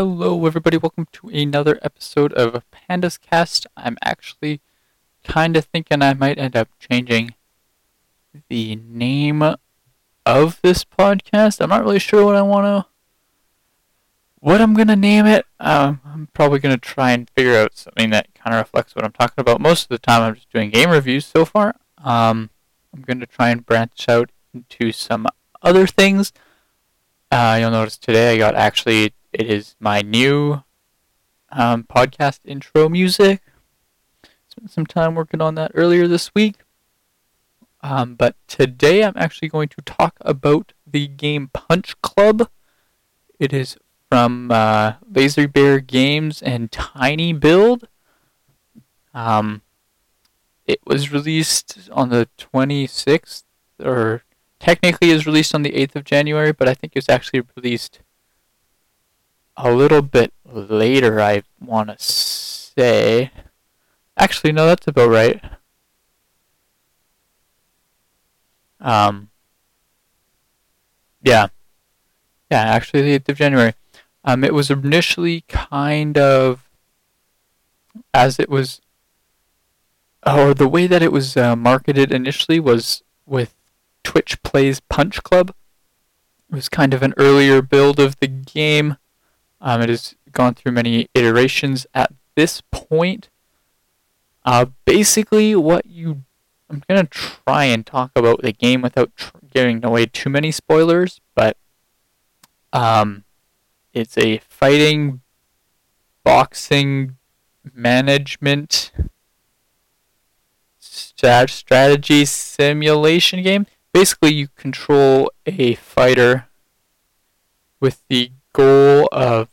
Hello, everybody. Welcome to another episode of PandazCast. I'm actually kind of thinking I might end up changing the name of this podcast. I'm not really sure what I want to, what I'm gonna name it. Um, I'm probably gonna try and figure out something that kind of reflects what I'm talking about. Most of the time, I'm just doing game reviews so far. Um, I'm gonna try and branch out into some other things. Uh, you'll notice today I got actually it is my new um, podcast intro music. Spent some time working on that earlier this week. Um, but today I'm actually going to talk about the game Punch Club. It is from uh, Lazy Bear Games and tinyBuild. Um, it was released on the 26th, or technically is released on the 8th of January, but I think it was actually released a little bit later, I want to say. Actually, no, that's about right. Um, yeah. Yeah, actually, the 8th of January. Um, it was initially kind of, as it was, or the way that it was uh, marketed initially was with Twitch Plays Punch Club. It was kind of an earlier build of the game um, it has gone through many iterations at this point. Uh, basically, what you I'm gonna try and talk about the game without tr- giving away too many spoilers, but um, it's a fighting, boxing, management, strat- strategy simulation game. Basically, you control a fighter with the goal of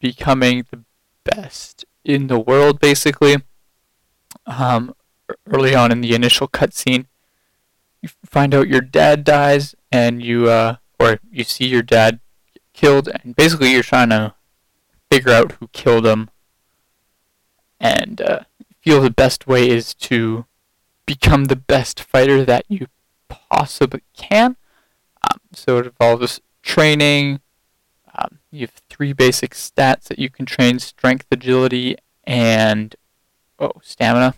becoming the best in the world, basically. Um, early on in the initial cutscene, you find out your dad dies, and you, uh, or you see your dad killed, and basically you're trying to figure out who killed him, and uh, feel the best way is to become the best fighter that you possibly can. Um, so it involves training, you have three basic stats that you can train strength, agility, and oh, stamina.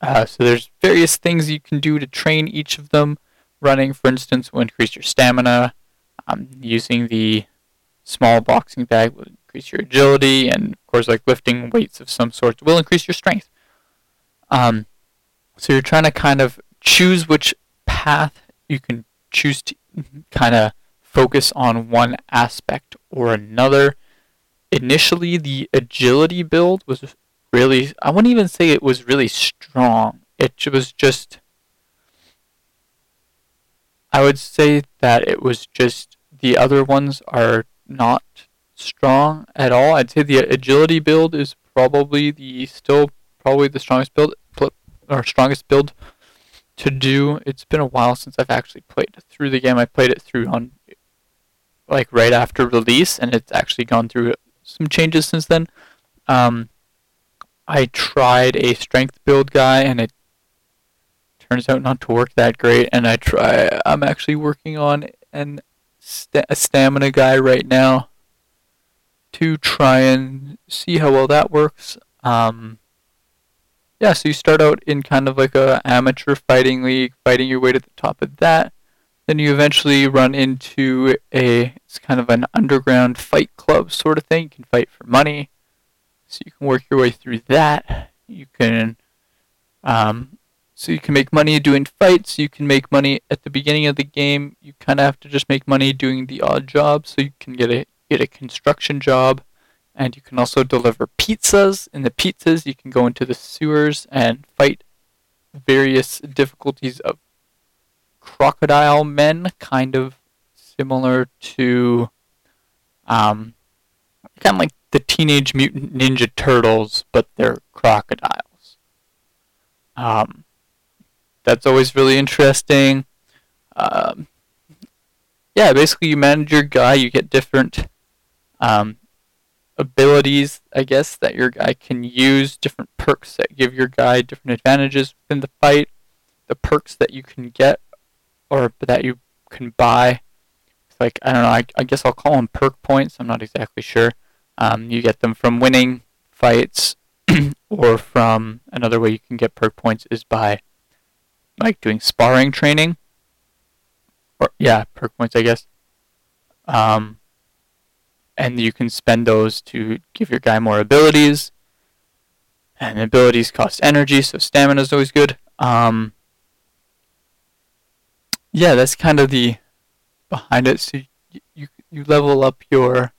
Uh, so there's various things you can do to train each of them. Running, for instance, will increase your stamina. Um, using the small boxing bag will increase your agility, and of course, like lifting weights of some sort will increase your strength. Um, so you're trying to kind of choose which path you can choose to kind of focus on one aspect or another. Initially, the agility build was really, I wouldn't even say it was really strong. It was just, I would say that it was just, the other ones are not strong at all. I'd say the agility build is probably the, still probably the strongest build, or strongest build to do. It's been a while since I've actually played through the game. I played it through on like right after release, and it's actually gone through some changes since then. Um, I tried a strength build guy, and it turns out not to work that great. And I try. I'm actually working on an st- a stamina guy right now to try and see how well that works. Um, yeah, so you start out in kind of like a amateur fighting league, fighting your way to the top of that. Then you eventually run into a it's kind of an underground fight club sort of thing. You can fight for money, so you can work your way through that. You can, um, so you can make money doing fights. You can make money at the beginning of the game. You kind of have to just make money doing the odd job, so you can get a get a construction job, and you can also deliver pizzas. In the pizzas, you can go into the sewers and fight various difficulties of crocodile men, kind of similar to, um, kind of like the Teenage Mutant Ninja Turtles, but they're crocodiles. Um, that's always really interesting. Um, yeah, basically, you manage your guy, you get different um, abilities, I guess, that your guy can use, different perks that give your guy different advantages within the fight. The perks that you can get or that you can buy It's like I don't know. I, I guess I'll call them perk points. I'm not exactly sure. Um, you get them from winning fights, or from another way you can get perk points is by like doing sparring training. Or yeah, perk points, I guess. Um, and you can spend those to give your guy more abilities. And abilities cost energy, so stamina is always good. Um, yeah, that's kind of the behind it. So you, you you level up your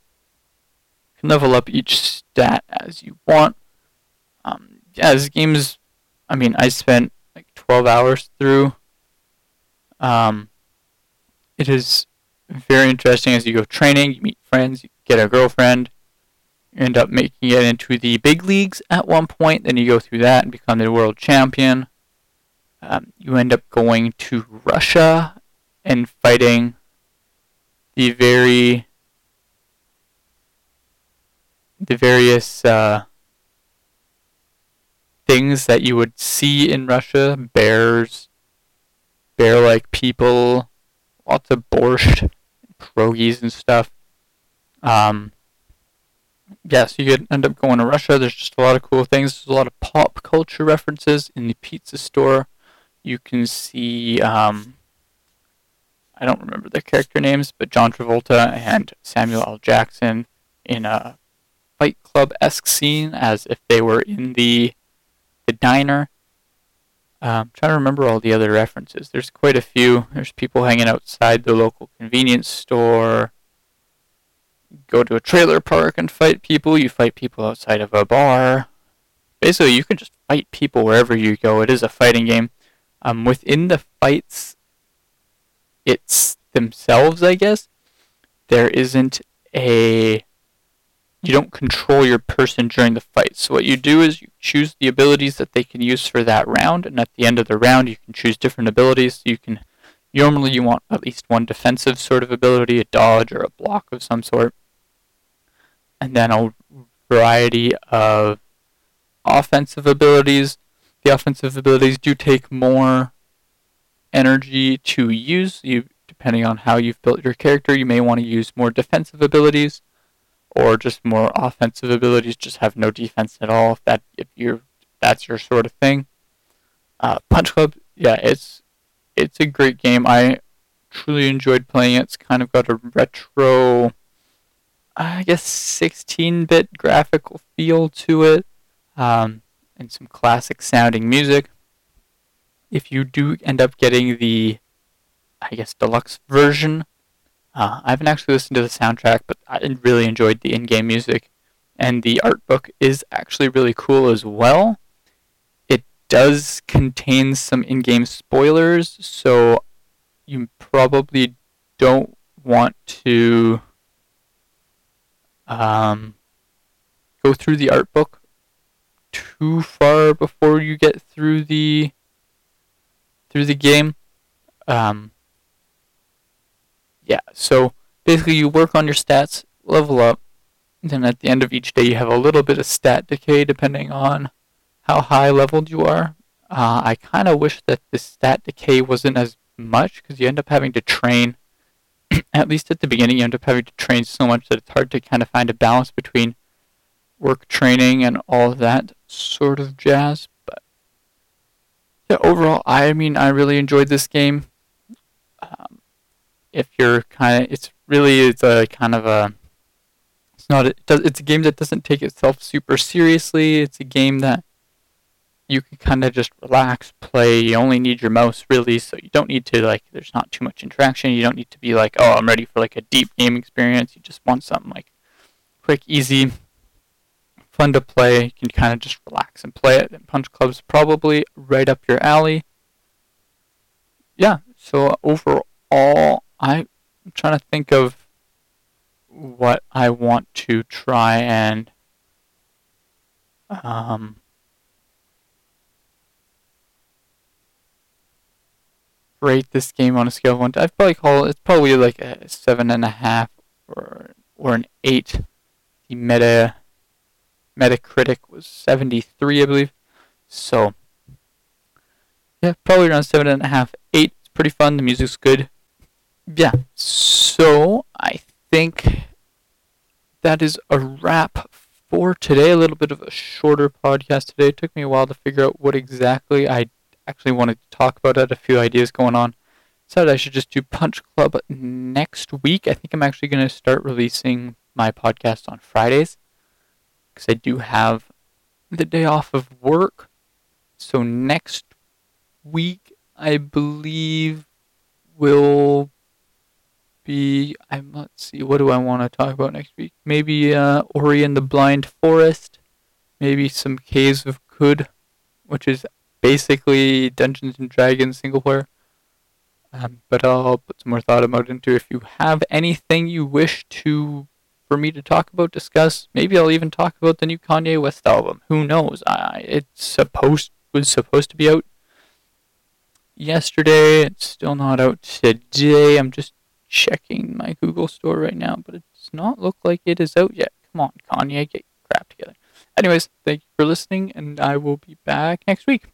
can level up each stat as you want. Um, yeah, this game is. I mean, I spent like 12 hours through. Um, it is very interesting as you go training. You meet friends, you get a girlfriend. You end up making it into the big leagues at one point. Then you go through that and become the world champion. Um, you end up going to Russia and fighting the very the various uh, things that you would see in Russia bears, bear like people, lots of borscht, pierogies, and stuff. Um, yeah, so you could end up going to Russia. There's just a lot of cool things. There's a lot of pop culture references in the pizza store. You can see, um, I don't remember the character names, but John Travolta and Samuel L. Jackson in a Fight Club esque scene as if they were in the the diner. Um, trying to remember all the other references. There's quite a few. There's people hanging outside the local convenience store. Go to a trailer park and fight people. You fight people outside of a bar. Basically, you can just fight people wherever you go. It is a fighting game. Um, within the fights, it's themselves, I guess. There isn't a you don't control your person during the fight. So what you do is you choose the abilities that they can use for that round, and at the end of the round, you can choose different abilities. You can normally you want at least one defensive sort of ability, a dodge or a block of some sort, and then a variety of offensive abilities. The offensive abilities do take more energy to use. You depending on how you've built your character, you may want to use more defensive abilities or just more offensive abilities, just have no defense at all. If that if you're that's your sort of thing. Uh, Punch Club, yeah, it's it's a great game. I truly enjoyed playing it. It's kind of got a retro, I guess, 16-bit graphical feel to it, um, and some classic sounding music. If you do end up getting the, I guess, deluxe version, uh, I haven't actually listened to the soundtrack, but I really enjoyed the in-game music, and the art book is actually really cool as well. It does contain some in-game spoilers, so you probably don't want to um, go through the art book too far before you get through the through the game. Um, yeah, so basically you work on your stats, level up, then at the end of each day you have a little bit of stat decay depending on how high leveled you are. Uh, I kind of wish that the stat decay wasn't as much because you end up having to train. at least at the beginning, you end up having to train so much that it's hard to kind of find a balance between work training and all that sort of jazz. But yeah, overall, I mean, I really enjoyed this game. Um, if you're kind of, it's really it's a kind of a, it's not, does, it's a game that doesn't take itself super seriously. It's a game that you can kind of just relax, play. You only need your mouse really, so you don't need to like. There's not too much interaction. You don't need to be like, oh, I'm ready for like a deep game experience. You just want something like quick, easy, fun to play. You can kind of just relax and play it. And Punch Club's probably right up your alley. Yeah. So overall, I'm trying to think of what I want to try and um, rate this game on a scale of one. I'd probably call it, it's probably like a seven and a half or or an eight. The meta Metacritic was seventy three, I believe. So yeah, probably around seven and a half, eight. It's pretty fun. The music's good yeah. So So I think that is a wrap for today. A little bit of a shorter podcast today. It took me a while to figure out what exactly I actually wanted to talk about. I had a few ideas going on. Decided I should just do Punch Club next week. I think I'm actually going to start releasing my podcast on Fridays because I do have the day off of work. So next week, I believe, will be. I'm let's see. What do I want to talk about next week? Maybe uh, Ori and the Blind Forest. Maybe some Caves of Qud, which is basically Dungeons and Dragons single player. Um, but I'll put some more thought about into. If you have anything you wish to for me to talk about, discuss, maybe I'll even talk about the new Kanye West album. Who knows? I it's supposed was supposed to be out yesterday. It's still not out today. I'm just checking my Google store right now, but it does not look like it is out yet. Come on, Kanye, get your crap together. Anyways, thank you for listening, and I will be back next week.